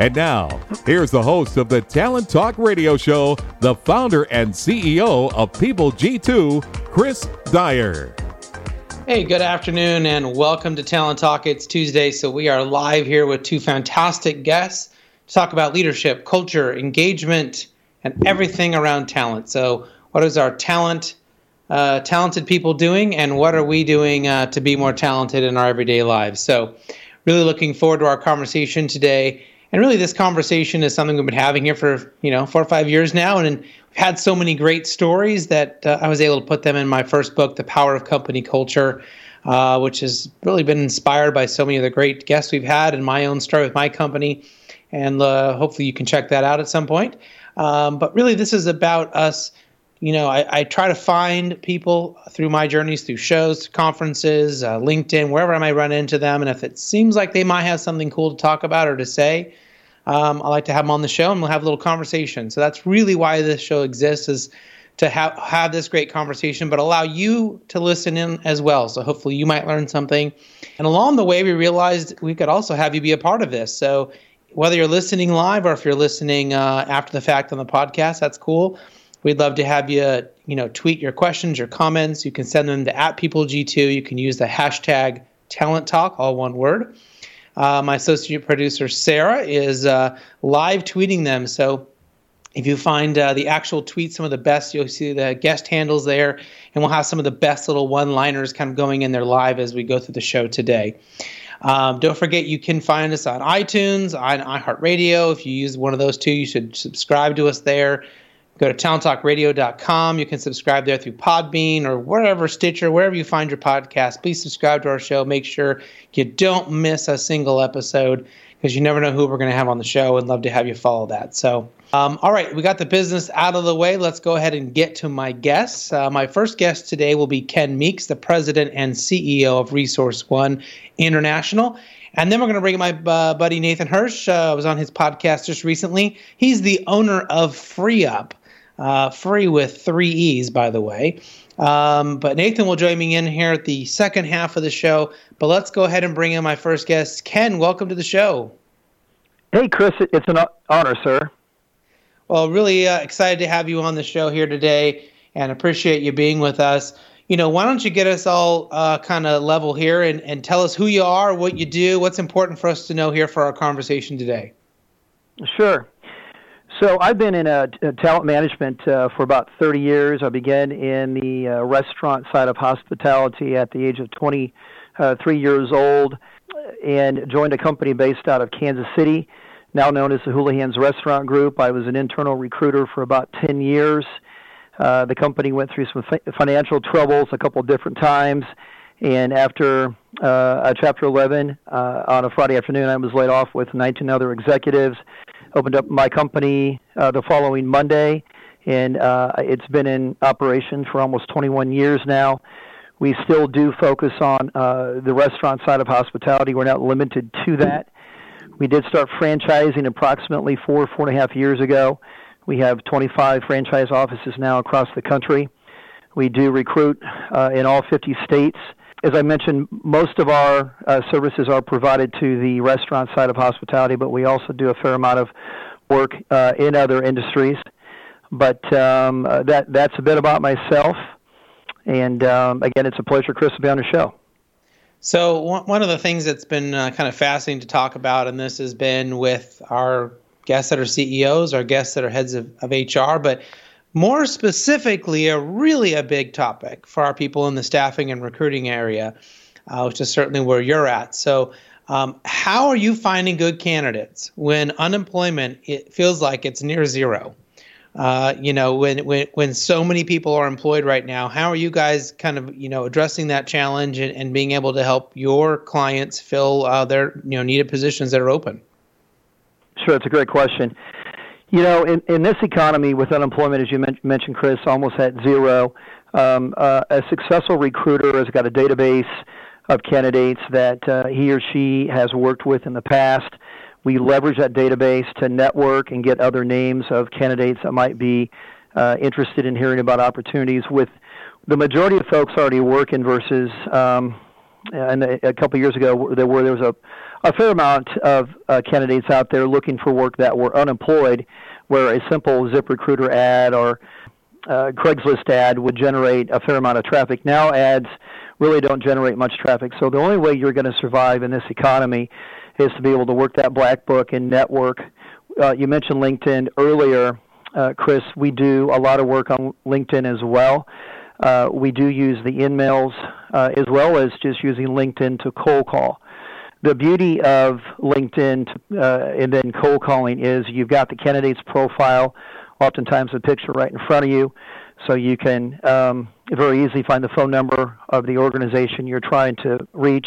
And now, here's the host of the Talent Talk Radio Show, the founder and CEO of People G2, Chris Dyer. Hey, good afternoon, and welcome to Talent Talk. It's Tuesday, so we are live here with two fantastic guests to talk about leadership, culture, engagement, and everything around talent. So, what is our talent, uh, talented people doing, and what are we doing uh, to be more talented in our everyday lives? So, really looking forward to our conversation today. And really, this conversation is something we've been having here for you know four or five years now, and, we've had so many great stories that uh, I was able to put them in my first book, The Power of Company Culture, uh, which has really been inspired by so many of the great guests we've had, and my own story with my company. And uh, hopefully, you can check that out at some point. Um, but really, this is about us you know, I, I, try to find people through my journeys, through shows, conferences, uh, LinkedIn, wherever I might run into them. And if it seems like they might have something cool to talk about or to say, um, I like to have them on the show and we'll have a little conversation. So that's really why this show exists is to have, have this great conversation, but allow you to listen in as well. So hopefully you might learn something. And along the way, we realized we could also have you be a part of this. So whether you're listening live or if you're listening uh, after the fact on the podcast, that's cool We'd love to have you, you know, tweet your questions, your comments. You can send them to at peopleg2. You can use the hashtag talent talk, all one word. Uh, my associate producer Sarah is uh, live tweeting them. So if you find uh, the actual tweet, some of the best, you'll see the guest handles there, and we'll have some of the best little one-liners kind of going in there live as we go through the show today. Um, don't forget, you can find us on iTunes, on iHeartRadio. If you use one of those two, you should subscribe to us there. Go to talenttalkradio.com. You can subscribe there through Podbean or wherever, Stitcher, wherever you find your podcast. Please subscribe to our show. Make sure you don't miss a single episode because you never know who we're going to have on the show and love to have you follow that. So, um, all right, we got the business out of the way. Let's go ahead and get to my guests. Uh, my first guest today will be Ken Meeks, the president and CEO of ResourceOne International. And then we're going to bring in my uh, buddy Nathan Hirsch. Uh, I was on his podcast just recently. He's the owner of FreeeUp uh, free with three E's, by the way. Um, but Nathan will join me in here at the second half of the show. But let's go ahead and bring in my first guest. Ken, welcome to the show. Hey, Chris, it's an honor, sir. Well, really uh, excited to have you on the show here today and appreciate you being with us. You know, why don't you get us all uh, kind of level here and, and tell us who you are, what you do, what's important for us to know here for our conversation today? Sure. So I've been in a, a talent management uh, for about 30 years. I began in the uh, restaurant side of hospitality at the age of 23 uh, years old and joined a company based out of Kansas City, now known as the Houlihan's Restaurant Group. I was an internal recruiter for about 10 years. Uh, the company went through some fi- financial troubles a couple different times. And after uh, Chapter 11 uh, on a Friday afternoon, I was laid off with 19 other executives opened up my company uh, the following Monday, and uh, it's been in operation for almost 21 years now. We still do focus on uh, the restaurant side of hospitality. We're not limited to that. We did start franchising approximately four, four and a half years ago. We have 25 franchise offices now across the country. We do recruit uh, in all 50 states as I mentioned, most of our uh, services are provided to the restaurant side of hospitality, but we also do a fair amount of work uh, in other industries. But um, uh, that that's a bit about myself. And um, again, it's a pleasure, Chris, to be on the show. So one of the things that's been uh, kind of fascinating to talk about, and this has been with our guests that are CEOs, our guests that are heads of, of HR, but more specifically, a really a big topic for our people in the staffing and recruiting area, uh, which is certainly where you're at. So, um, how are you finding good candidates when unemployment it feels like it's near zero? Uh, you know, when, when when so many people are employed right now, how are you guys kind of you know addressing that challenge and, and being able to help your clients fill uh, their you know needed positions that are open? Sure, that's a great question. You know, in, in this economy with unemployment, as you men- mentioned, Chris, almost at zero, um, uh, a successful recruiter has got a database of candidates that uh, he or she has worked with in the past. We leverage that database to network and get other names of candidates that might be uh, interested in hearing about opportunities. With the majority of folks already working versus, um, and a, a couple of years ago, there were there was a a fair amount of uh, candidates out there looking for work that were unemployed, where a simple ZipRecruiter ad or uh, Craigslist ad would generate a fair amount of traffic. Now ads really don't generate much traffic. So the only way you're going to survive in this economy is to be able to work that black book and network. Uh, you mentioned LinkedIn earlier, uh, Chris. We do a lot of work on LinkedIn as well. Uh, we do use the InMails uh, as well as just using LinkedIn to cold call the beauty of LinkedIn uh, and then cold calling is you've got the candidate's profile, oftentimes a picture right in front of you, so you can um, very easily find the phone number of the organization you're trying to reach,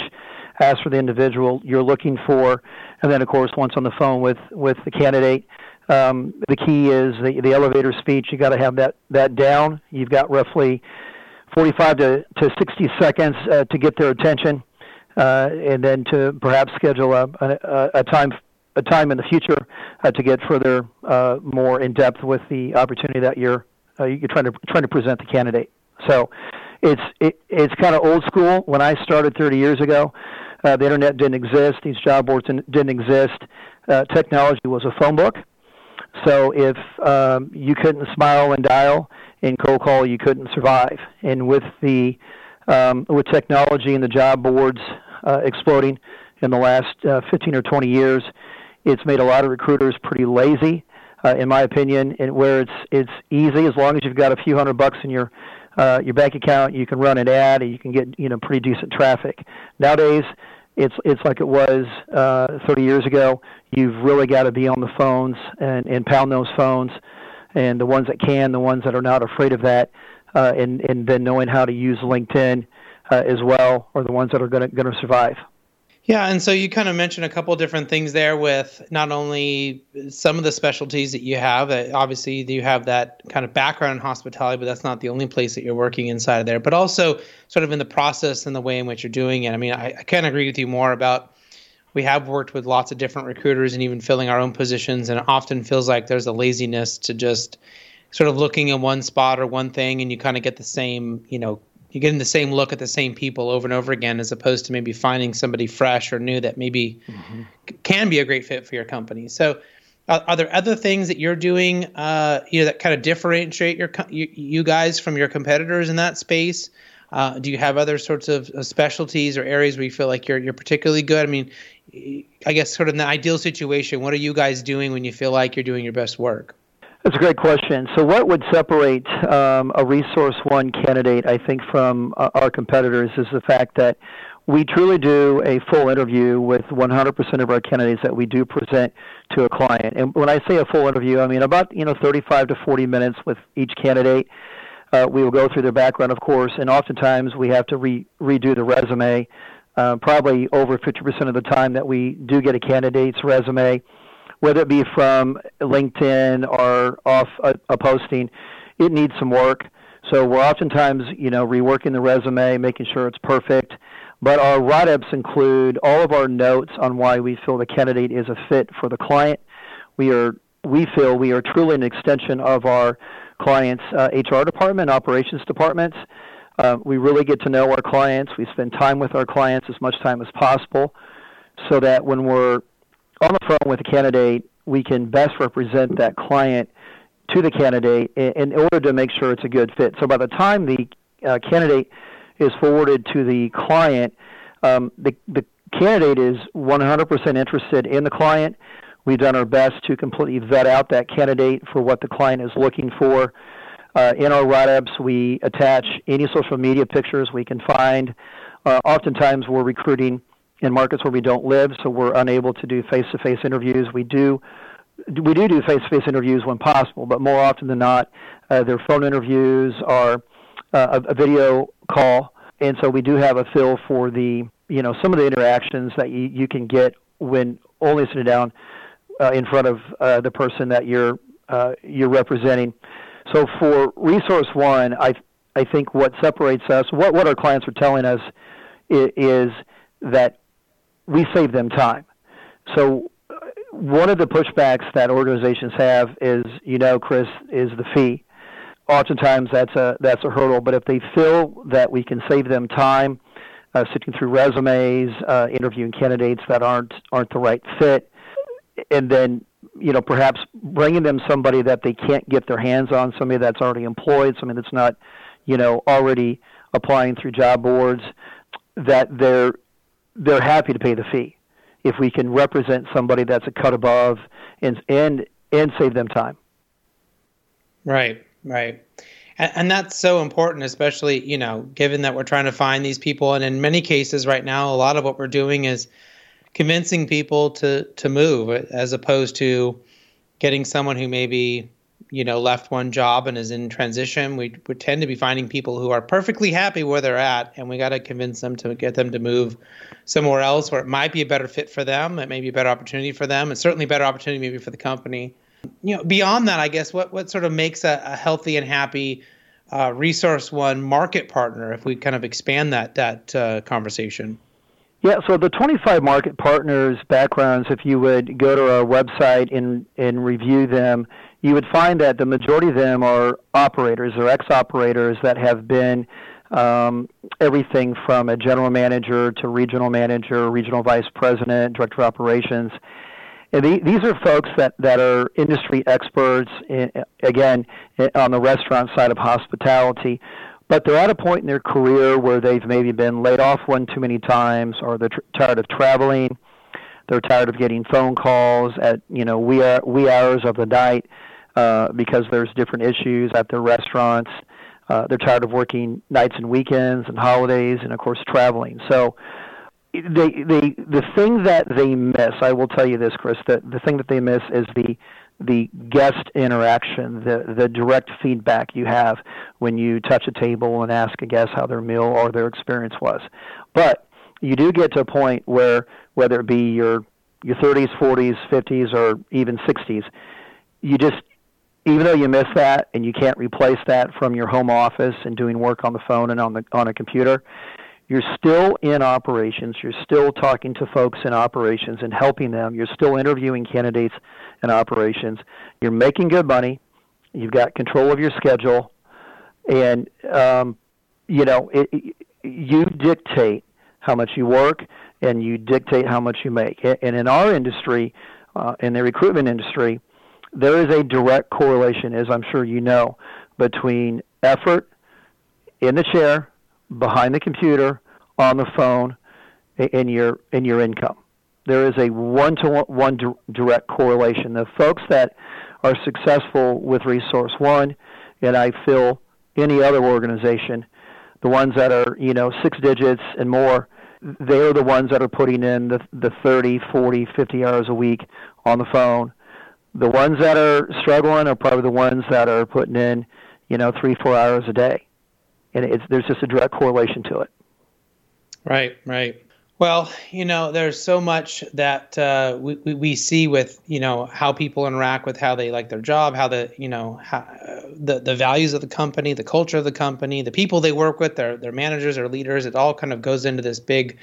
ask for the individual you're looking for, and then of course once on the phone with with the candidate. Um, the key is the, the elevator speech. You got to have that that down. You've got roughly 45 to, to 60 seconds uh, to get their attention uh, and then to perhaps schedule a, a, a time a time in the future uh, to get further uh, more in depth with the opportunity that you're uh, you're trying to trying to present the candidate. So it's it, it's kind of old school. When I started 30 years ago, uh, the internet didn't exist. These job boards didn't, didn't exist. Technology was a phone book. So if um, you couldn't smile and dial in cold call, you couldn't survive. And with the um, with technology and the job boards uh, exploding in the last uh, 15 or 20 years, it's made a lot of recruiters pretty lazy, uh, in my opinion. And where it's it's easy, as long as you've got a few hundred bucks in your uh, your bank account, you can run an ad and you can get you know pretty decent traffic. Nowadays, it's it's like it was uh, 30 years ago. You've really got to be on the phones and, and pound those phones, and the ones that can, the ones that are not afraid of that, uh, and and then knowing how to use LinkedIn uh, as well are the ones that are going to survive. Yeah, and so you kind of mentioned a couple different things there with not only some of the specialties that you have. Obviously, you have that kind of background in hospitality, but that's not the only place that you're working inside of there. But also, sort of in the process and the way in which you're doing it. I mean, I, I can't agree with you more about. We have worked with lots of different recruiters and even filling our own positions, and it often feels like there's a laziness to just sort of looking in one spot or one thing, and you kind of get the same, you know, you're getting the same look at the same people over and over again, as opposed to maybe finding somebody fresh or new that maybe mm-hmm. can be a great fit for your company. So, uh, are there other things that you're doing, uh, you know, that kind of differentiate your you, you guys from your competitors in that space? Uh, do you have other sorts of specialties or areas where you feel like you're you're particularly good? I mean, I guess sort of in the ideal situation, what are you guys doing when you feel like you're doing your best work? That's a great question. So, what would separate um, a ResourceOne candidate, I think, from uh, our competitors is the fact that we truly do a full interview with 100% of our candidates that we do present to a client. And when I say a full interview, I mean about you know 35 to 40 minutes with each candidate. Uh, we will go through their background, of course, and oftentimes we have to re- redo the resume. Uh, probably over 50% of the time that we do get a candidate's resume whether it be from LinkedIn or off a, a posting, it needs some work. So we're oftentimes, you know, reworking the resume, making sure it's perfect. But our write-ups include all of our notes on why we feel the candidate is a fit for the client. We are, we feel, we are truly an extension of our clients' uh, HR department, operations departments. Uh, we really get to know our clients. We spend time with our clients as much time as possible, so that when we're on the phone with a candidate, we can best represent that client to the candidate in, order to make sure it's a good fit. So by the time the uh, candidate is forwarded to the client, um, the, the candidate is 100% interested in the client. We've done our best to completely vet out that candidate for what the client is looking for. Uh, in our write-ups, we attach any social media pictures we can find. Uh, oftentimes, we're recruiting in markets where we don't live, so we're unable to do face-to-face interviews. We do we do do face-to-face interviews when possible, but more often than not, uh, their phone interviews are uh, a, a video call, and so we do have a feel for the you know some of the interactions that you, you can get when only sitting down uh, in front of uh, the person that you're uh, you're representing. So for ResourceOne, I I think what separates us, what what our clients are telling us, is, is that we save them time. So uh, one of the pushbacks that organizations have is, you know, Chris, is the fee. Oftentimes that's a that's a hurdle, but if they feel that we can save them time, uh, sifting through resumes, uh, interviewing candidates that aren't aren't the right fit, and then you know perhaps bringing them somebody that they can't get their hands on, somebody that's already employed, somebody that's not you know already applying through job boards, that they're they're happy to pay the fee if we can represent somebody that's a cut above and and and save them time. Right, right. And, and that's so important, especially, you know, given that we're trying to find these people. And in many cases right now, a lot of what we're doing is convincing people to, to move as opposed to getting someone who maybe you know left one job and is in transition we, we tend to be finding people who are perfectly happy where they're at and we got to convince them to get them to move somewhere else where it might be a better fit for them it may be a better opportunity for them and certainly better opportunity maybe for the company. You know beyond that i guess what what sort of makes a, a healthy and happy uh, ResourceOne market partner if we kind of expand that that uh, conversation? Yeah, so the 25 market partners backgrounds, if you would go to our website and, and review them, you would find that the majority of them are operators or ex operators that have been um, everything from a general manager to regional manager, regional vice president, director of operations. And the, these are folks that, that are industry experts, in, again, eh, on the restaurant side of hospitality, but they're at a point in their career where they've maybe been laid off one too many times, or they're tr- tired of traveling, they're tired of getting phone calls at you know wee, wee hours of the night uh, because there's different issues at their restaurants. Uh, they're tired of working nights and weekends and holidays, and of course traveling. So they they the thing that they miss, I will tell you this, Chris, that the thing that they miss is the the guest interaction, the the direct feedback you have when you touch a table and ask a guest how their meal or their experience was. But you do get to a point where whether it be your your 30s, 40s, 50s, or even 60s, you just even though you miss that and you can't replace that from your home office and doing work on the phone and on the on a computer, you're still in operations. You're still talking to folks in operations and helping them. You're still interviewing candidates in operations. You're making good money. You've got control of your schedule, and um, you know it, it, you dictate how much you work and you dictate how much you make. And in our industry, uh, in the recruitment industry, there is a direct correlation, as I'm sure you know, between effort in the chair behind the computer, on the phone, in your in your income. There is a one to one direct correlation. The folks that are successful with ResourceOne, and I feel any other organization, the ones that are you know six digits and more, they are the ones that are putting in the the 30, 40, 50 hours a week on the phone. The ones that are struggling are probably the ones that are putting in, you know, three, four hours a day and it's there's just a direct correlation to it. Right, right. Well, you know, there's so much that uh, we, we see with you know how people interact with how they like their job, how the you know how, uh, the the values of the company, the culture of the company, the people they work with, their their managers or leaders. It all kind of goes into this big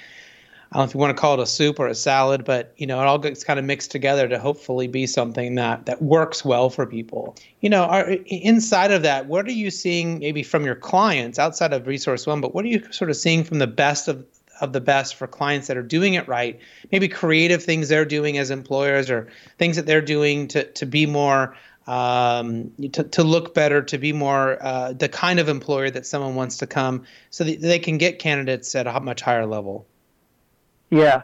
I don't know if you want to call it a soup or a salad, but you know, it all gets kind of mixed together to hopefully be something that that works well for people. You know, are, inside of that, what are you seeing maybe from your clients outside of ResourceOne? But what are you sort of seeing from the best of of the best for clients that are doing it right? Maybe creative things they're doing as employers, or things that they're doing to to be more um, to, to look better, to be more uh, the kind of employer that someone wants to come, so that they can get candidates at a much higher level. Yeah.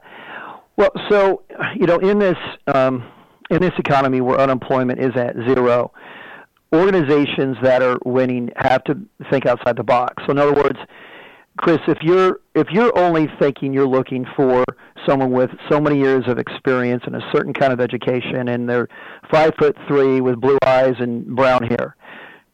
Well, so you know, in this um, in this economy where unemployment is at zero, organizations that are winning have to think outside the box. So in other words, Chris, if you're if you're only thinking you're looking for someone with so many years of experience and a certain kind of education, and they're five foot three with blue eyes and brown hair,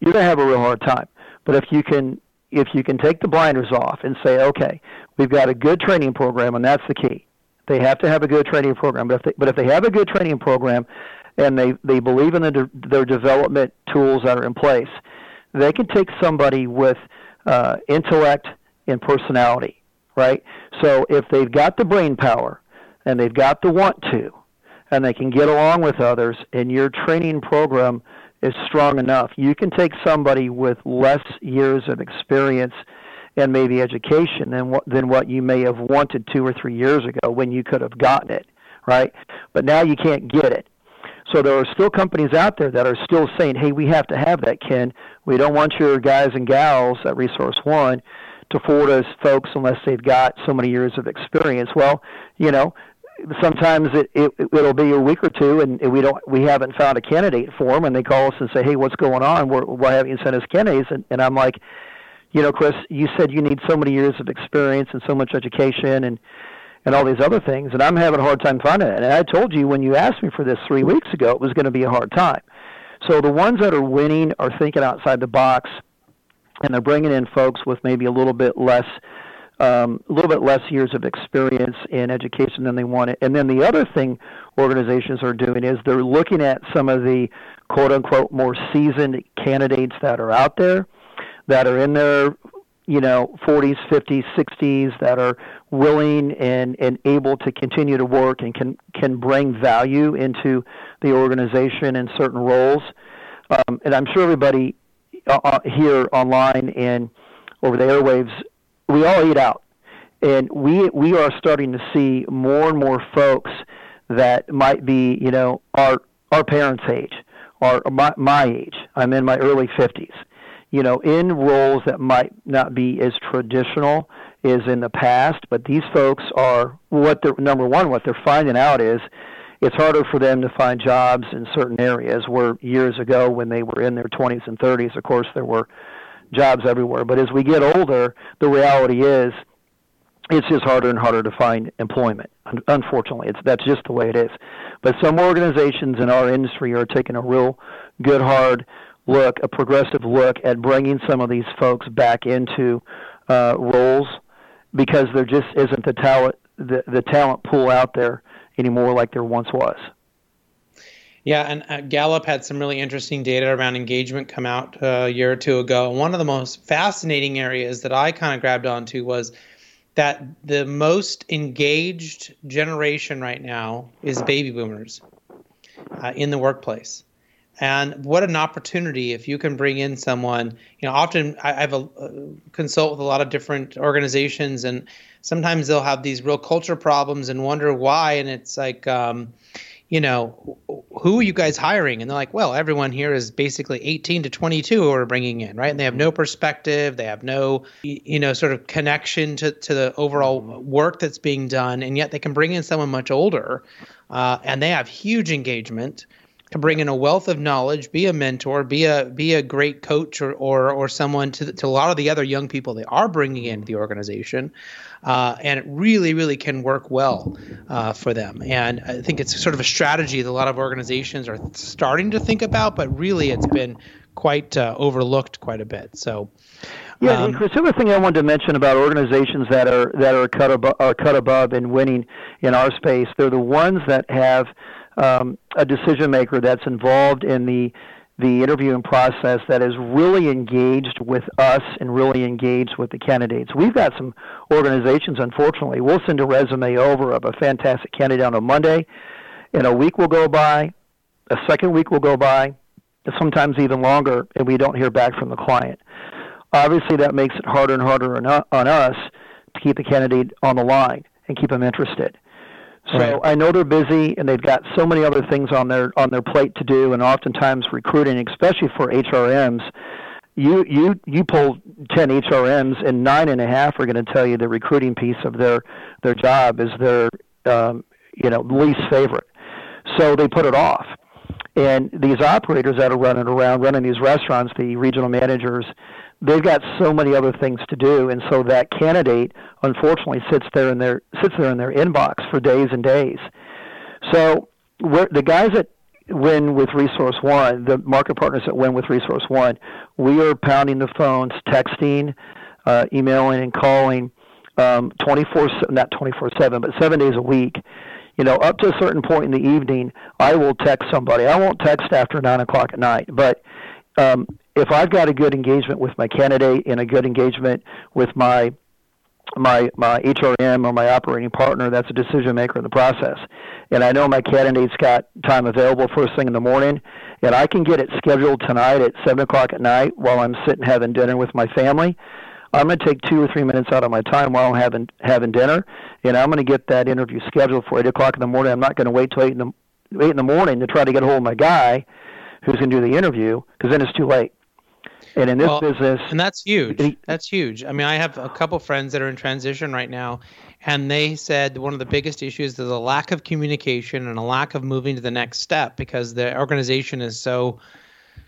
you're to have a real hard time. But if you can if you can take the blinders off and say, okay, we've got a good training program, and that's the key. They have to have a good training program. But if they, but if they have a good training program, and they they believe in the de- their development tools that are in place, they can take somebody with uh, intellect and personality, right? So if they've got the brain power and they've got the want to, and they can get along with others, and your training program is strong enough, you can take somebody with less years of experience and maybe education than what than what you may have wanted two or three years ago when you could have gotten it, right? But now you can't get it. So there are still companies out there that are still saying, "Hey, we have to have that, Ken. We don't want your guys and gals at ResourceOne to forward us folks unless they've got so many years of experience." Well, you know, sometimes it, it it'll be a week or two, and we don't we haven't found a candidate for them, and they call us and say, "Hey, what's going on? Why haven't you sent us candidates?" And, and I'm like, you know, Chris, you said you need so many years of experience and so much education and and all these other things, and I'm having a hard time finding it. And I told you when you asked me for this three weeks ago, it was going to be a hard time. So the ones that are winning are thinking outside the box, and they're bringing in folks with maybe a little bit less um, a little bit less years of experience in education than they wanted. And then the other thing organizations are doing is they're looking at some of the quote unquote more seasoned candidates that are out there that are in their you know 40s 50s 60s that are willing and and able to continue to work and can can bring value into the organization in certain roles um, and i'm sure everybody uh, uh here online and over the airwaves we all eat out, and we we are starting to see more and more folks that might be you know our our parents' age or my, my age. I'm in my early 50s. You know, in roles that might not be as traditional as in the past, but these folks are what they're number one. What they're finding out is it's harder for them to find jobs in certain areas where years ago when they were in their 20s and 30s of course there were jobs everywhere. But as we get older, the reality is it's just harder and harder to find employment. Unfortunately, it's that's just the way it is. But some organizations in our industry are taking a real good hard look, a progressive look at bringing some of these folks back into uh, roles because there just isn't the talent the, the talent pool out there anymore like there once was. Yeah, and uh, Gallup had some really interesting data around engagement come out uh, a year or two ago. And one of the most fascinating areas that I kind of grabbed onto was that the most engaged generation right now is baby boomers uh, in the workplace. And what an opportunity if you can bring in someone. You know, often I, have a uh, consult with a lot of different organizations, and sometimes they'll have these real culture problems and wonder why. And it's like, um, you know, who are you guys hiring? And they're like, well, everyone here is basically 18 to 22 who are bringing in, right? And they have no perspective, they have no, you know, sort of connection to, to the overall work that's being done, and yet they can bring in someone much older, uh, and they have huge engagement bring in a wealth of knowledge, be a mentor, be a be a great coach or or, or someone to, to a lot of the other young people they are bringing into the organization uh, and it really, really can work well uh, for them. And I think it's sort of a strategy that a lot of organizations are starting to think about, but really it's been quite uh, overlooked quite a bit. So. Yeah, um, Chris. The other thing I wanted to mention about organizations that are that are cut above, are cut above in winning in our space, they're the ones that have um, a decision maker that's involved in the the interviewing process that is really engaged with us and really engaged with the candidates. We've got some organizations, unfortunately, we'll send a resume over of a fantastic candidate on a Monday, and a week will go by, a second week will go by, sometimes even longer, and we don't hear back from the client. Obviously, that makes it harder and harder on us to keep the candidate on the line and keep them interested. So right. I know they're busy and they've got so many other things on their on their plate to do, and oftentimes recruiting, especially for HRMs, you you you pull ten HRMs and nine and a half are going to tell you the recruiting piece of their their job is their um, you know least favorite, so they put it off. And these operators that are running around, running these restaurants, the regional managers, they've got so many other things to do, and so that candidate unfortunately sits there in their sits there in their inbox for days and days. So the guys that win with ResourceOne, the market partners that win with ResourceOne, we are pounding the phones, texting, uh, emailing, and calling um, 24 not 24 7 but seven days a week. You know up to a certain point in the evening i will text somebody. I won't text after nine o'clock at night but um, if i've got a good engagement with my candidate and a good engagement with my my my HRM or my operating partner that's a decision maker in the process. And I know my candidate's got time available first thing in the morning, and I can get it scheduled tonight at seven o'clock at night while I'm sitting having dinner with my family. I'm going to take two or three minutes out of my time while I'm having having dinner, and I'm going to get that interview scheduled for eight o'clock in the morning. I'm not going to wait till eight in the eight in the morning to try to get a hold of my guy who's going to do the interview because then it's too late. And in this well, business, and that's huge. That's huge. I mean, I have a couple friends that are in transition right now, and they said one of the biggest issues is a lack of communication and a lack of moving to the next step because the organization is so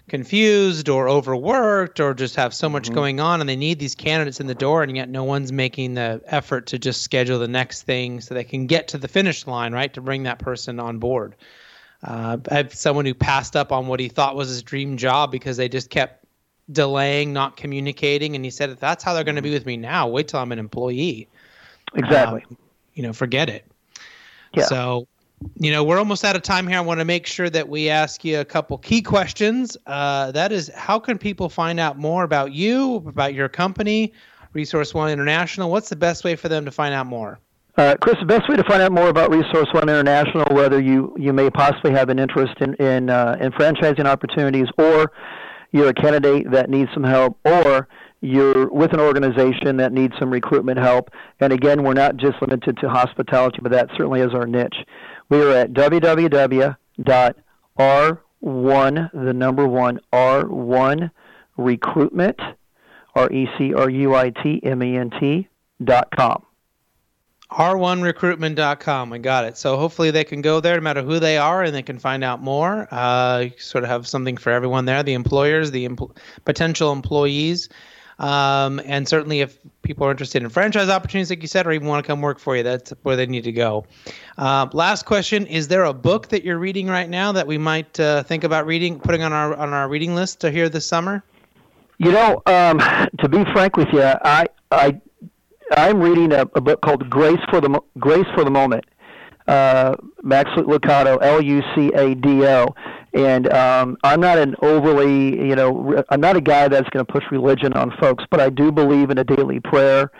confused or overworked or just have so much mm-hmm. going on and they need these candidates in the door and yet no one's making the effort to just schedule the next thing so they can get to the finish line right to bring that person on board uh, i have someone who passed up on what he thought was his dream job because they just kept delaying, not communicating. And he said, if that's how they're going to be with me now, wait till I'm an employee. Exactly. Um, you know, forget it. Yeah. So, you know, we're almost out of time here. I want to make sure that we ask you a couple key questions. Uh, that is, how can people find out more about you, about your company, ResourceOne International? What's the best way for them to find out more? Uh, Chris, the best way to find out more about ResourceOne International, whether you, you may possibly have an interest in in, uh, in franchising opportunities or you're a candidate that needs some help, or you're with an organization that needs some recruitment help. And again, we're not just limited to hospitality, but that certainly is our niche. We are at www.r1, the number one, R1 recruitment, R E C R U I T M E N T dot com r1recruitment.com. I got it. So hopefully they can go there no matter who they are and they can find out more. Uh, sort of have something for everyone there the employers, the empl- potential employees. Um, and certainly, if people are interested in franchise opportunities, like you said, or even want to come work for you, that's where they need to go. Uh, last question: Is there a book that you're reading right now that we might uh, think about reading, putting on our on our reading list to hear this summer? You know, um, to be frank with you, I I I'm reading a, a book called Grace for the Grace for the Moment. Uh, Max Lucado, L-U-C-A-D-O, and um, I'm not an overly, you know, I'm not a guy that's going to push religion on folks, but I do believe in a daily prayer.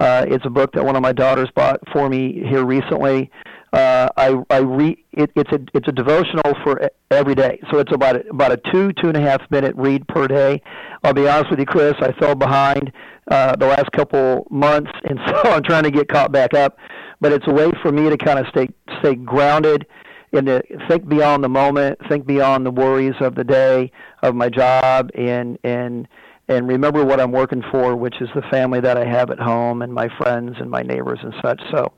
Uh, it's a book that one of my daughters bought for me here recently. Uh, I I read it, it's a it's a devotional for every day, so it's about a, about a two two and a half minute read per day. I'll be honest with you, Chris, I fell behind uh, the last couple months, and so I'm trying to get caught back up. But it's a way for me to kind of stay stay grounded and to think beyond the moment, think beyond the worries of the day, of my job, and and and remember what I'm working for, which is the family that I have at home and my friends and my neighbors and such. So,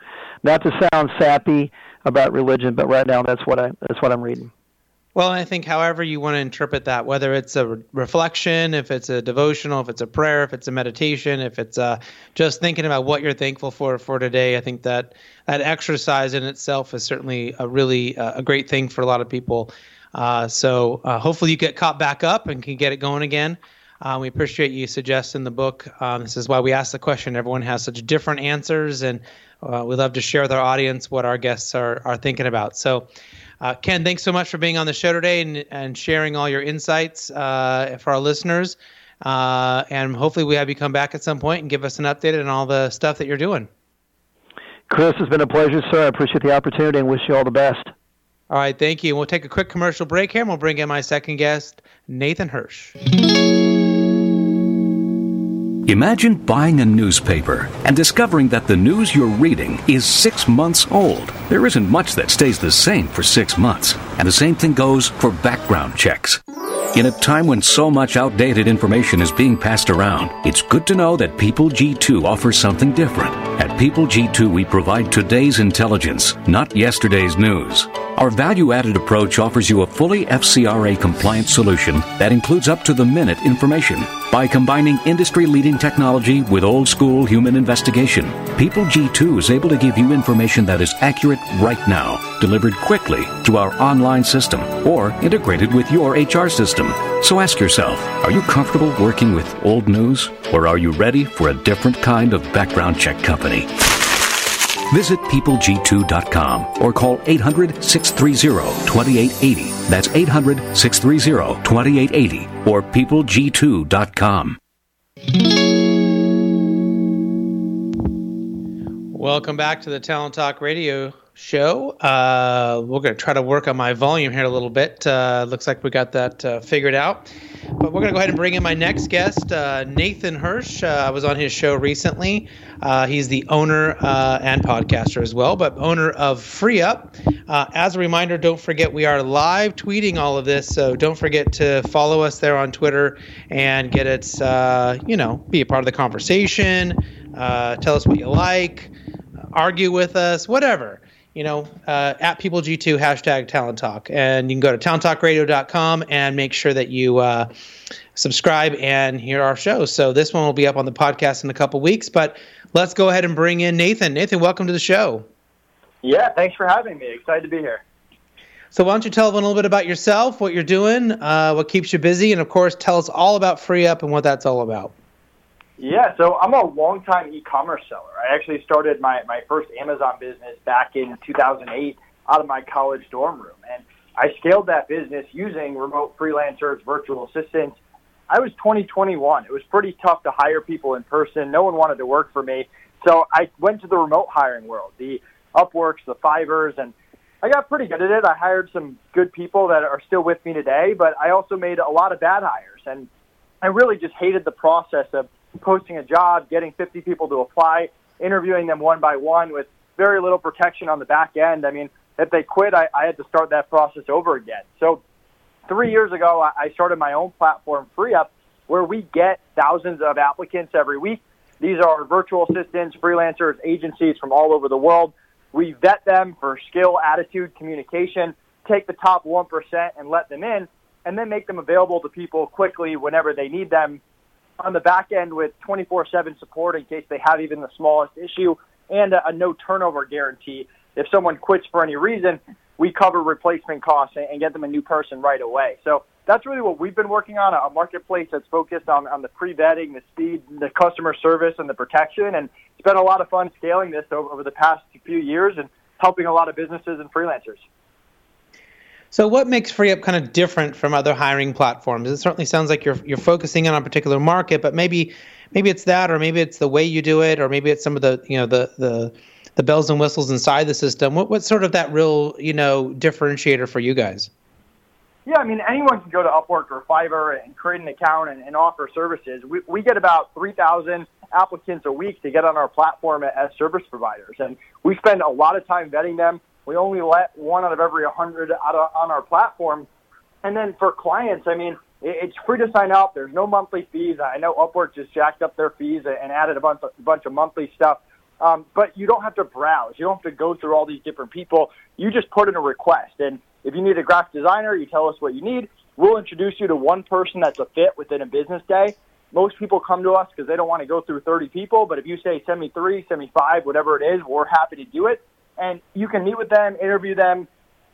not to sound sappy about religion, but right now that's what I that's what I'm reading. Well, I think however you want to interpret that, whether it's a re- reflection, if it's a devotional, if it's a prayer, if it's a meditation, if it's uh, just thinking about what you're thankful for for today, I think that that exercise in itself is certainly a really uh, a great thing for a lot of people. Uh, so uh, hopefully you get caught back up and can get it going again. Uh, we appreciate you suggesting the book. Um, this is why we ask the question. Everyone has such different answers, and uh, we love to share with our audience what our guests are are thinking about. So. Uh, Ken, thanks so much for being on the show today and, and sharing all your insights uh, for our listeners. Uh, and hopefully, we have you come back at some point and give us an update on all the stuff that you're doing. Chris, it's been a pleasure, sir. I appreciate the opportunity and wish you all the best. All right, thank you. We'll take a quick commercial break here and we'll bring in my second guest, Nathan Hirsch. Imagine buying a newspaper and discovering that the news you're reading is six months old. There isn't much that stays the same for six months, and the same thing goes for background checks. In a time when so much outdated information is being passed around, it's good to know that People G2 offers something different. At People G2, we provide today's intelligence, not yesterday's news. Our value added approach offers you a fully FCRA compliant solution that includes up to the minute information. By combining industry leading technology with old school human investigation, People G2 is able to give you information that is accurate right now, delivered quickly through our online system or integrated with your HR system. So ask yourself are you comfortable working with old news or are you ready for a different kind of background check company? Visit peopleg2.com or call 800 630 2880. That's 800 630 2880 or peopleg2.com. Welcome back to the Talent Talk Radio show. Uh, we're going to try to work on my volume here a little bit. Uh, looks like we got that uh, figured out. But we're going to go ahead and bring in my next guest, uh, Nathan Hirsch. Uh, I was on his show recently. Uh, he's the owner and podcaster as well, but owner of FreeeUp. Uh as a reminder, don't forget we are live tweeting all of this, so don't forget to follow us there on Twitter and get it, you know, be a part of the conversation. tell us what you like, argue with us, whatever you know, uh, at PeopleG2 hashtag Talent Talk. And you can go to talenttalkradio.com and make sure that you uh, subscribe and hear our show. So this one will be up on the podcast in a couple weeks. But let's go ahead and bring in Nathan. Nathan, welcome to the show. Yeah, thanks for having me. Excited to be here. So why don't you tell everyone a little bit about yourself, what you're doing, uh, what keeps you busy, and of course, tell us all about FreeeUp and what that's all about. Yeah, so I'm a longtime e-commerce seller. I actually started my, my first Amazon business back in 2008 out of my college dorm room. And I scaled that business using remote freelancers, virtual assistants. I was 2021. It was pretty tough to hire people in person. No one wanted to work for me. So I went to the remote hiring world, the Upworks, the Fiverrs, and I got pretty good at it. I hired some good people that are still with me today, but I also made a lot of bad hires. And I really just hated the process of posting a job, getting 50 people to apply, interviewing them one by one with very little protection on the back end. I mean, if they quit, I, I had to start that process over again. So three years ago, I started my own platform, FreeeUp, where we get thousands of applicants every week. These are virtual assistants, freelancers, agencies from all over the world. We vet them for skill, attitude, communication, take the top 1% and let them in, and then make them available to people quickly whenever they need them on the back end with 24/7 support in case they have even the smallest issue, and a, a no turnover guarantee. If someone quits for any reason, we cover replacement costs and, and get them a new person right away. So that's really what we've been working on a marketplace that's focused on, on the pre-vetting, the speed, the customer service, and the protection. And it's been a lot of fun scaling this over, over the past few years and helping a lot of businesses and freelancers. So, what makes FreeeUp kind of different from other hiring platforms? It certainly sounds like you're you're focusing on a particular market, but maybe maybe it's that, or maybe it's the way you do it, or maybe it's some of the you know the the the bells and whistles inside the system. What what's sort of that real you know differentiator for you guys? Yeah, I mean anyone can go to Upwork or Fiverr and create an account and, and offer services. We we get about three thousand applicants a week to get on our platform as service providers, and we spend a lot of time vetting them we only let one out of every 100 out of, on our platform. And then for clients, I mean, it's free to sign up. There's no monthly fees. I know Upwork just jacked up their fees and added a bunch of, a bunch of monthly stuff. Um, but you don't have to browse. You don't have to go through all these different people. You just put in a request. And if you need a graphic designer, you tell us what you need. We'll introduce you to one person that's a fit within a business day. Most people come to us because they don't want to go through 30 people. But if you say send me three, send me five, whatever it is, we're happy to do it and you can meet with them, interview them.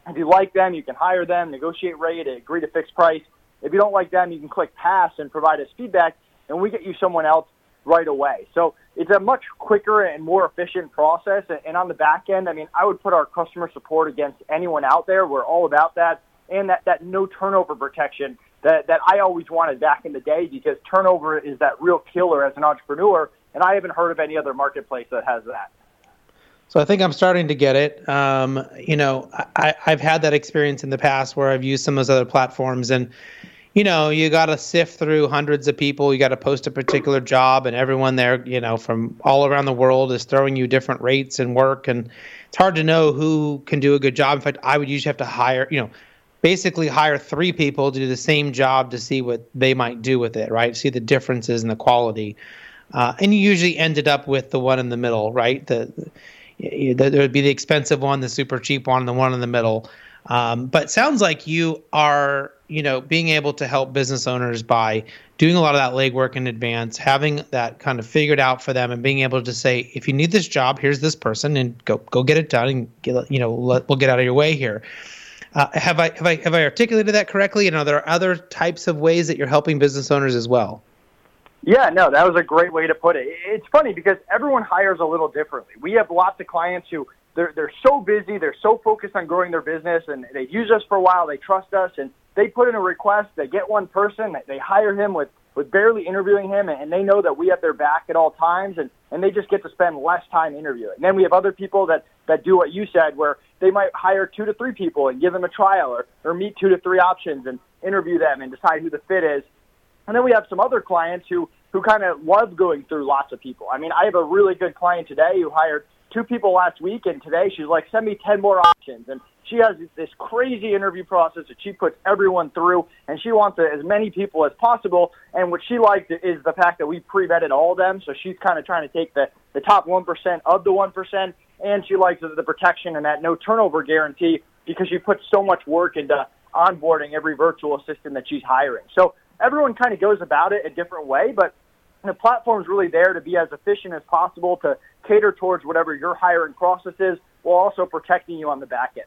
If you like them, you can hire them, negotiate rate, agree to fixed price. If you don't like them, you can click pass and provide us feedback, and we get you someone else right away. So it's a much quicker and more efficient process. And on the back end, I mean, I would put our customer support against anyone out there. We're all about that. And that, that no turnover protection that, that I always wanted back in the day because turnover is that real killer as an entrepreneur. And I haven't heard of any other marketplace that has that. So I think I'm starting to get it. Um, you know, I, I've had that experience in the past where I've used some of those other platforms, and you know, you got to sift through hundreds of people. You got to post a particular job, and everyone there, you know, from all around the world is throwing you different rates and work, and it's hard to know who can do a good job. In fact, I would usually have to hire, you know, basically hire three people to do the same job to see what they might do with it, right? See the differences in the quality, uh, and you usually ended up with the one in the middle, right? The there would be the expensive one, the super cheap one, the one in the middle. Um, but sounds like you are, you know, being able to help business owners by doing a lot of that legwork in advance, having that kind of figured out for them, and being able to say, if you need this job, here's this person, and go go get it done, and get, you know, let, we'll get out of your way here. Uh, have I have I have I articulated that correctly? And are there other types of ways that you're helping business owners as well? Yeah, no, that was a great way to put it. It's funny because everyone hires a little differently. We have lots of clients who they're they're so busy, they're so focused on growing their business, and they use us for a while. They trust us, and they put in a request. They get one person, they hire him with with barely interviewing him, and they know that we have their back at all times, and and they just get to spend less time interviewing. And then we have other people that that do what you said, where they might hire two to three people and give them a trial, or or meet two to three options and interview them and decide who the fit is. And then we have some other clients who who kind of love going through lots of people. I mean, I have a really good client today who hired two people last week, and today she's like, send me 10 more options. And she has this crazy interview process that she puts everyone through, and she wants as many people as possible. And what she liked is the fact that we pre-vetted all of them, so she's kind of trying to take the, the top 1% of the 1%, and she likes the protection and that no turnover guarantee because she puts so much work into onboarding every virtual assistant that she's hiring. So everyone kind of goes about it a different way, but the platform is really there to be as efficient as possible to cater towards whatever your hiring process is while also protecting you on the back end.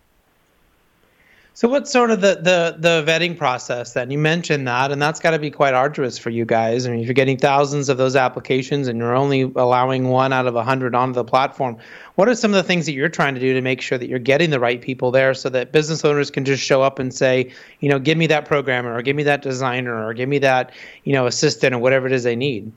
So what's sort of the, the, the vetting process then? You mentioned that, and that's got to be quite arduous for you guys. I mean, if you're getting thousands of those applications and you're only allowing one out of a hundred onto the platform, what are some of the things that you're trying to do to make sure that you're getting the right people there so that business owners can just show up and say, you know, give me that programmer or give me that designer or give me that, you know, assistant or whatever it is they need?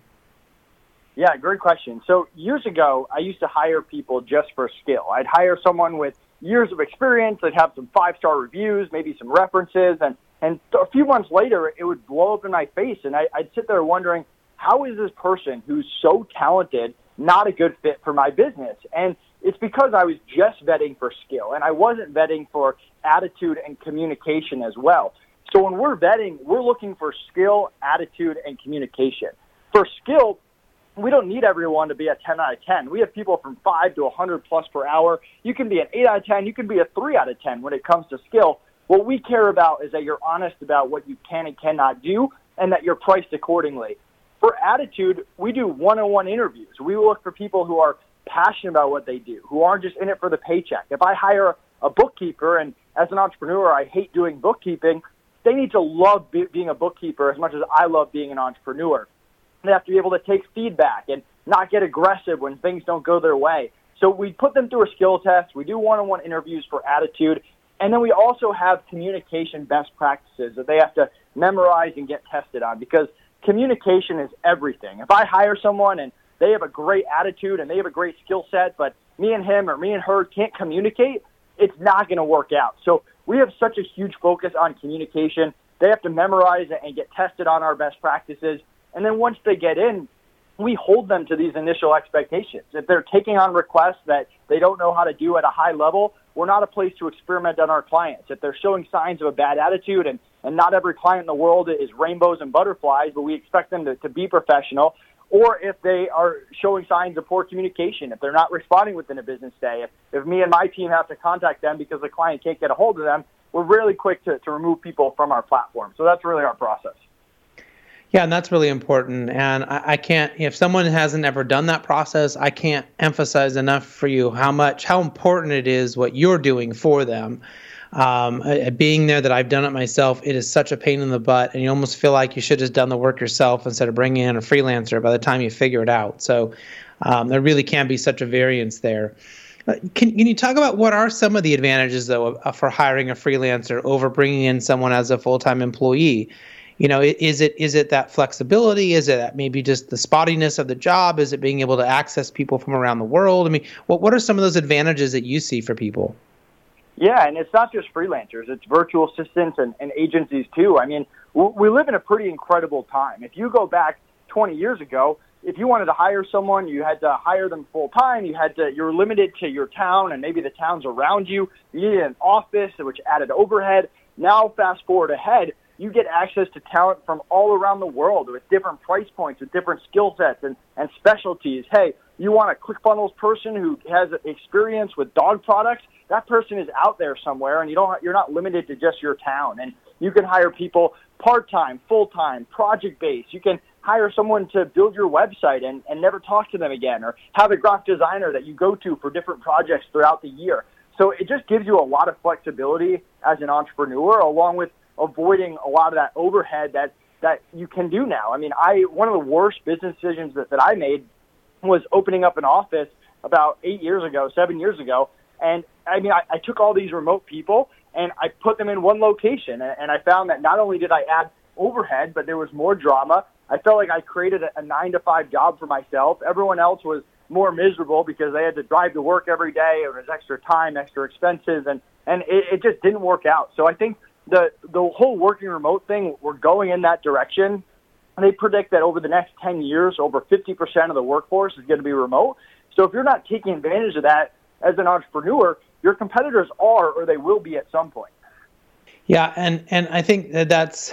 Yeah, great question. So years ago, I used to hire people just for skill. I'd hire someone with years of experience. They'd have some five star reviews, maybe some references, and and a few months later, it would blow up in my face, and I, I'd sit there wondering, how is this person who's so talented not a good fit for my business? And it's because I was just vetting for skill, and I wasn't vetting for attitude and communication as well. So when we're vetting, we're looking for skill, attitude, and communication. For skill, we don't need everyone to be a 10 out of 10. We have people from 5 to 100 plus per hour. You can be an 8 out of 10. You can be a 3 out of 10 when it comes to skill. What we care about is that you're honest about what you can and cannot do and that you're priced accordingly. For attitude, we do one-on-one interviews. We look for people who are passionate about what they do, who aren't just in it for the paycheck. If I hire a bookkeeper and as an entrepreneur, I hate doing bookkeeping, they need to love be- being a bookkeeper as much as I love being an entrepreneur. They have to be able to take feedback and not get aggressive when things don't go their way. So we put them through a skill test. We do one-on-one interviews for attitude. And then we also have communication best practices that they have to memorize and get tested on because communication is everything. If I hire someone and they have a great attitude and they have a great skill set, but me and him or me and her can't communicate, it's not going to work out. So we have such a huge focus on communication. They have to memorize it and get tested on our best practices. And then once they get in, we hold them to these initial expectations. If they're taking on requests that they don't know how to do at a high level, we're not a place to experiment on our clients. If they're showing signs of a bad attitude, and, and not every client in the world is rainbows and butterflies, but we expect them to, to be professional, or if they are showing signs of poor communication, if they're not responding within a business day, if, if me and my team have to contact them because the client can't get a hold of them, we're really quick to, to remove people from our platform. So that's really our process. Yeah, and that's really important. And I, I, can't, if someone hasn't ever done that process, I can't emphasize enough for you how much, how important it is what you're doing for them. Um, uh, being there that I've done it myself, it is such a pain in the butt, and you almost feel like you should have done the work yourself instead of bringing in a freelancer by the time you figure it out. So um, there really can be such a variance there. Uh, can, can you talk about what are some of the advantages, though, for hiring a freelancer over bringing in someone as a full time employee? You know is it is it that flexibility? Is it maybe just the spottiness of the job? Is it being able to access people from around the world? I mean what what are some of those advantages that you see for people? Yeah and it's not just freelancers. It's virtual assistants and, and agencies too. I mean we live in a pretty incredible time. If you go back 20 years ago if you wanted to hire someone, you had to hire them full time. You had to, you're limited to your town and maybe the towns around you. You needed an office, which added overhead. Now, fast forward ahead, you get access to talent from all around the world with different price points, with different skill sets and, and specialties. Hey, you want a ClickFunnels person who has experience with dog products? That person is out there somewhere, and you don't you're not limited to just your town. And you can hire people part time, full time, project based. You can hire someone to build your website and, and never talk to them again, or have a graphic designer that you go to for different projects throughout the year. So it just gives you a lot of flexibility as an entrepreneur, along with avoiding a lot of that overhead that that you can do now. I mean, I one of the worst business decisions that, that I made was opening up an office about eight years ago, seven years ago, and I mean, I, I took all these remote people and I put them in one location, and, and I found that not only did I add overhead, but there was more drama. I felt like I created a, a nine to five job for myself. Everyone else was more miserable because they had to drive to work every day. It was extra time, extra expenses, and and it, it just didn't work out. So I think the the whole working remote thing, we're going in that direction. And they predict that over the next 10 years, over 50% of the workforce is going to be remote. So if you're not taking advantage of that as an entrepreneur, your competitors are or they will be at some point. Yeah, and and I think that that's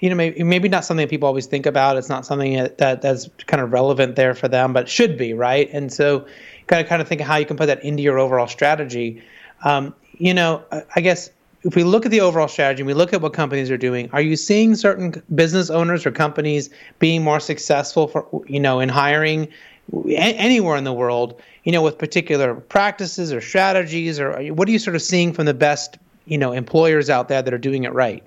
you know maybe maybe not something that people always think about. It's not something that, that that's kind of relevant there for them, but should be right. And so, kind of kind of think of how you can put that into your overall strategy. Um, you know, I guess if we look at the overall strategy and we look at what companies are doing, are you seeing certain business owners or companies being more successful for you know in hiring anywhere in the world, you know, with particular practices or strategies, or what are you sort of seeing from the best you know employers out there that are doing it right?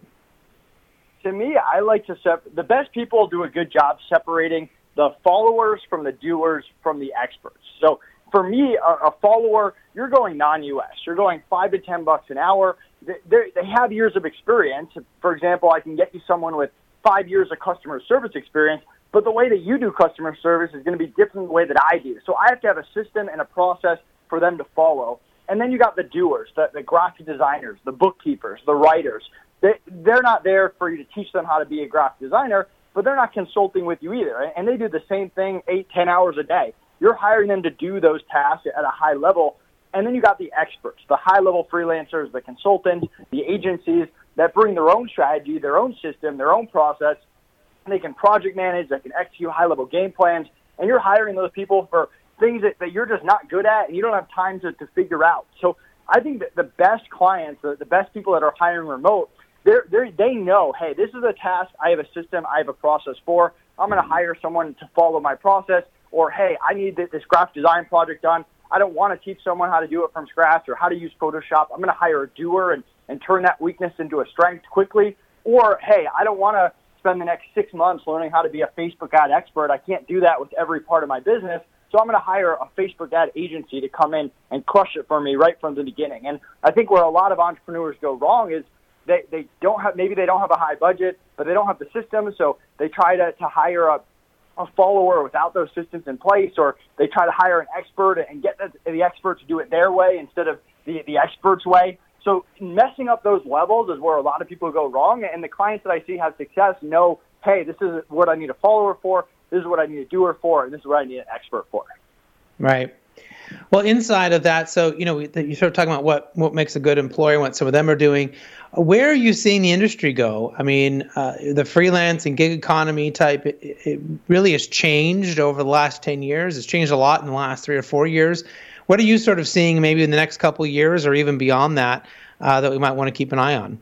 To me, I like to sep- the best people do a good job separating the followers from the doers from the experts. So for me, a, a follower, you're going non-U.S. You're going five to ten bucks an hour. They, have years of experience. For example, I can get you someone with five years of customer service experience, but the way that you do customer service is going to be different than the way that I do. So I have to have a system and a process for them to follow. And then you got the doers, the, the graphic designers, the bookkeepers, the writers. They, they're not there for you to teach them how to be a graphic designer, but they're not consulting with you either. And they do the same thing eight, ten hours a day. You're hiring them to do those tasks at a high level. And then you got the experts, the high level freelancers, the consultants, the agencies that bring their own strategy, their own system, their own process. And they can project manage, they can execute high level game plans. And you're hiring those people for things that, that you're just not good at and you don't have time to, to figure out. So I think that the best clients, the, the best people that are hiring remote, they're, they're, they know, hey, this is a task. I have a system. I have a process for. I'm going to hire someone to follow my process. Or, hey, I need this graphic design project done. I don't want to teach someone how to do it from scratch or how to use Photoshop. I'm going to hire a doer and, and turn that weakness into a strength quickly. Or, hey, I don't want to spend the next six months learning how to be a Facebook ad expert. I can't do that with every part of my business. So I'm going to hire a Facebook ad agency to come in and crush it for me right from the beginning. And I think where a lot of entrepreneurs go wrong is they, they don't have, maybe they don't have a high budget, but they don't have the system. So they try to, to hire a, a follower without those systems in place, or they try to hire an expert and get the, the expert to do it their way instead of the, the expert's way. So messing up those levels is where a lot of people go wrong. And the clients that I see have success know, hey, this is what I need a follower for this is what I need a doer for, and this is what I need an expert for. Right. Well, inside of that, so you know, you're sort of talking about what what makes a good employer, what some of them are doing. Where are you seeing the industry go? I mean, uh, the freelance and gig economy type, it, it, really has changed over the last ten years. It's changed a lot in the last three or four years. What are you sort of seeing, maybe in the next couple years, or even beyond that, uh, that we might want to keep an eye on?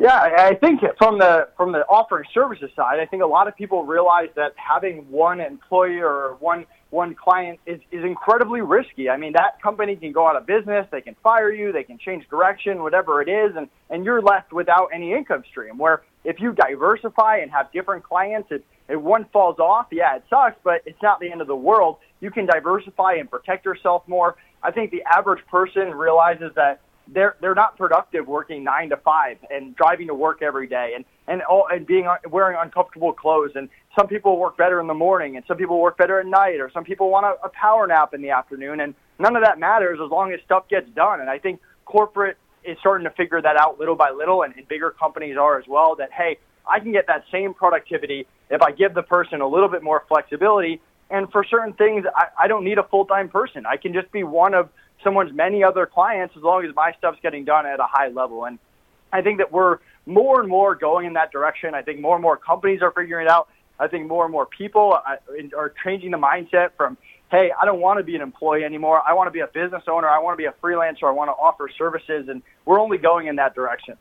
Yeah, I think from the from the offering services side, I think a lot of people realize that having one employer or one one client is, is incredibly risky. I mean, that company can go out of business, they can fire you, they can change direction, whatever it is, and, and you're left without any income stream. Where if you diversify and have different clients, if, if one falls off, yeah, it sucks, but it's not the end of the world. You can diversify and protect yourself more. I think the average person realizes that they're they're not productive working nine to five and driving to work every day and and all and being uh, wearing uncomfortable clothes. And some people work better in the morning and some people work better at night or some people want a, a power nap in the afternoon. And none of that matters as long as stuff gets done. And I think corporate is starting to figure that out little by little and, and bigger companies are as well that hey I can get that same productivity if I give the person a little bit more flexibility. And for certain things I, I don't need a full time person. I can just be one of someone's many other clients as long as my stuff's getting done at a high level. And I think that we're more and more going in that direction. I think more and more companies are figuring it out. I think more and more people uh, are changing the mindset from, hey, I don't want to be an employee anymore. I want to be a business owner. I want to be a freelancer. I want to offer services. And we're only going in that direction.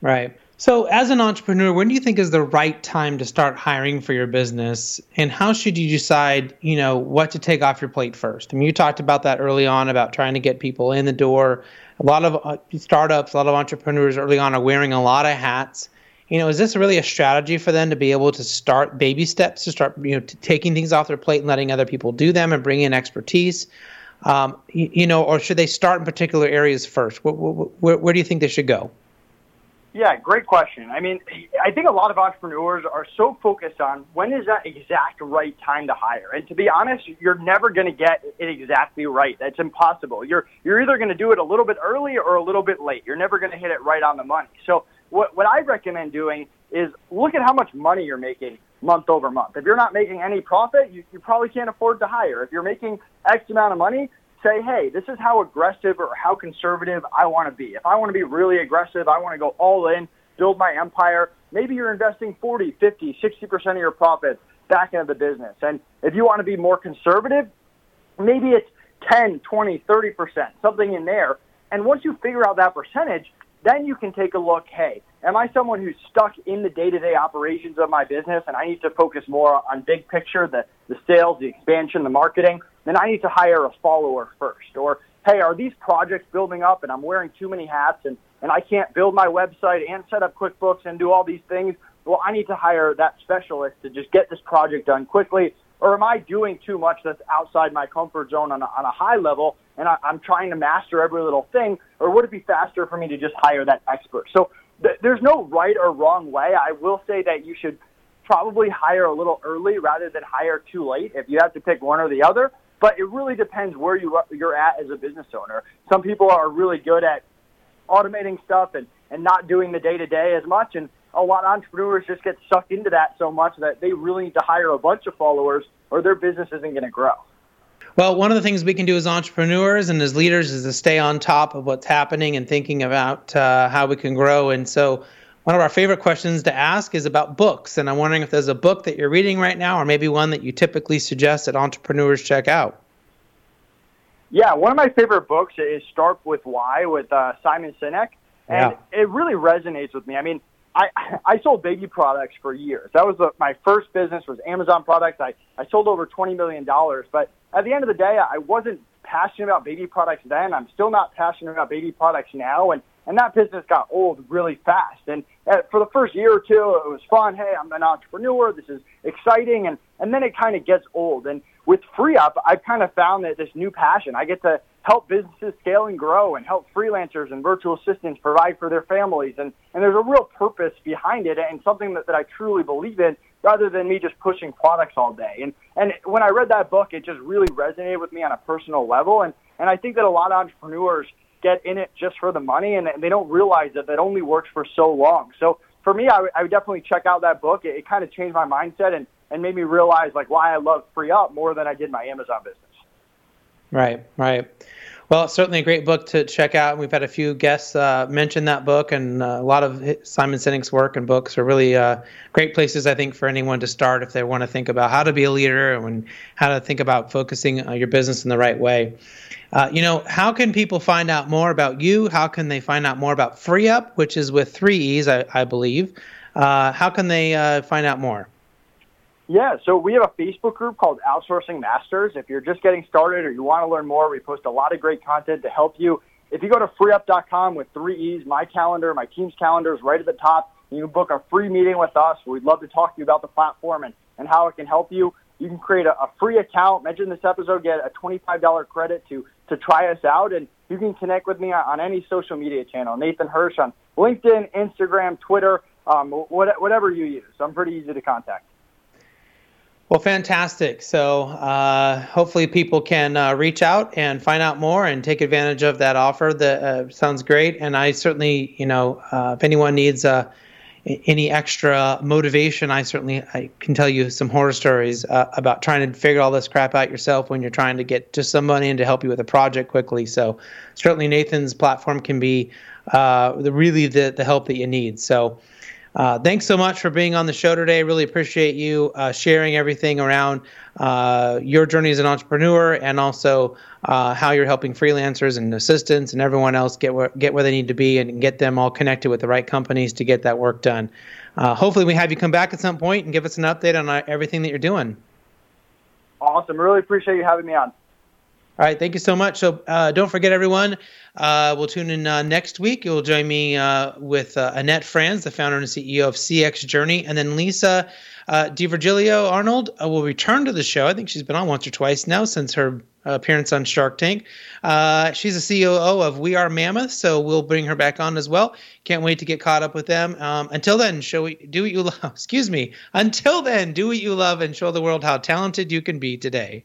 Right. So, as an entrepreneur, when do you think is the right time to start hiring for your business, and how should you decide, you know, what to take off your plate first? I mean, you talked about that early on about trying to get people in the door. A lot of uh, startups, a lot of entrepreneurs early on are wearing a lot of hats. You know, is this really a strategy for them to be able to start baby steps to start, you know, taking things off their plate and letting other people do them and bring in expertise? Um, you, you, know, or should they start in particular areas first? Where, where, where do you think they should go? Yeah, great question. I mean, I think a lot of entrepreneurs are so focused on when is that exact right time to hire. And to be honest, you're never going to get it exactly right. That's impossible. You're you're either going to do it a little bit early or a little bit late. You're never going to hit it right on the money. So what what I recommend doing is look at how much money you're making month over month. If you're not making any profit, you, you probably can't afford to hire. If you're making X amount of money, say, hey, this is how aggressive or how conservative I want to be. If I want to be really aggressive, I want to go all in, build my empire. Maybe you're investing 40, 50, 60% of your profits back into the business. And if you want to be more conservative, maybe it's 10, 20, 30%, something in there. And once you figure out that percentage, then you can take a look, hey, am I someone who's stuck in the day-to-day operations of my business and I need to focus more on big picture, the, the sales, the expansion, the marketing? Then I need to hire a follower first. Or, hey, are these projects building up and I'm wearing too many hats and, and I can't build my website and set up QuickBooks and do all these things? Well, I need to hire that specialist to just get this project done quickly. Or am I doing too much that's outside my comfort zone on a, on a high level and I, I'm trying to master every little thing? Or would it be faster for me to just hire that expert? So th- there's no right or wrong way. I will say that you should probably hire a little early rather than hire too late if you have to pick one or the other. But it really depends where you you're at as a business owner. Some people are really good at automating stuff and and not doing the day to day as much, and a lot of entrepreneurs just get sucked into that so much that they really need to hire a bunch of followers, or their business isn't going to grow. Well, one of the things we can do as entrepreneurs and as leaders is to stay on top of what's happening and thinking about uh, how we can grow. And so, one of our favorite questions to ask is about books. And I'm wondering if there's a book that you're reading right now, or maybe one that you typically suggest that entrepreneurs check out. Yeah, one of my favorite books is Start with Why with uh, Simon Sinek. And yeah. it really resonates with me. I mean, I, I sold baby products for years. That was the, my first business was Amazon products. I, I sold over $20 million. But at the end of the day, I wasn't passionate about baby products then. I'm still not passionate about baby products now. And and that business got old really fast. And uh, for the first year or two, it was fun. Hey, I'm an entrepreneur. This is exciting. And, and then it kind of gets old. And with FreeeUp, I've kind of found that this new passion. I get to help businesses scale and grow and help freelancers and virtual assistants provide for their families. And, and there's a real purpose behind it and something that, that I truly believe in rather than me just pushing products all day. And, and when I read that book, it just really resonated with me on a personal level. And, and I think that a lot of entrepreneurs get in it just for the money, and they don't realize that that only works for so long. So for me, I, would definitely check out that book. It, it kind of changed my mindset and, and made me realize like why I love FreeeUp more than I did my Amazon business. Right, right. Well, it's certainly a great book to check out. We've had a few guests uh, mention that book, and uh, a lot of Simon Sinek's work and books are really uh, great places, I think, for anyone to start if they want to think about how to be a leader and how to think about focusing uh, your business in the right way. Uh, you know, how can people find out more about you? How can they find out more about FreeeUp, which is with three E's, I, I believe? Uh, how can they find out more? Yeah, so we have a Facebook group called Outsourcing Masters. If you're just getting started or you want to learn more, we post a lot of great content to help you. If you go to freeeup.com with three E's, my calendar, my team's calendar is right at the top. You can book a free meeting with us. We'd love to talk to you about the platform and, and how it can help you. You can create a, a free account. Mention this episode, get a $25 credit to to try us out. And you can connect with me on any social media channel. Nathan Hirsch on LinkedIn, Instagram, Twitter, um, whatever you use. I'm pretty easy to contact. Well, fantastic. So uh, hopefully people can uh, reach out and find out more and take advantage of that offer. That uh, sounds great. And I certainly, you know, uh, if anyone needs a any extra motivation, I certainly I can tell you some horror stories uh, about trying to figure all this crap out yourself when you're trying to get just some money in to help you with a project quickly. So certainly Nathan's platform can be uh, the really the the help that you need. So. Uh, thanks so much for being on the show today. Really appreciate you uh, sharing everything around uh, your journey as an entrepreneur and also uh, how you're helping freelancers and assistants and everyone else get where get where they need to be and get them all connected with the right companies to get that work done. Uh, hopefully, we have you come back at some point and give us an update on uh, everything that you're doing. Awesome. Really appreciate you having me on. All right, thank you so much. So uh, don't forget, everyone, uh, we'll tune in uh, next week. You'll join me uh, with uh, Annette Franz, the founder and CEO of CX Journey, and then Lisa uh, DiVirgilio Arnold uh, will return to the show. I think she's been on once or twice now since her appearance on Shark Tank. She's a COO of We Are Mammoth, so we'll bring her back on as well. Can't wait to get caught up with them. Um, until then, show do what you love. Excuse me. Until then, do what you love and show the world how talented you can be today.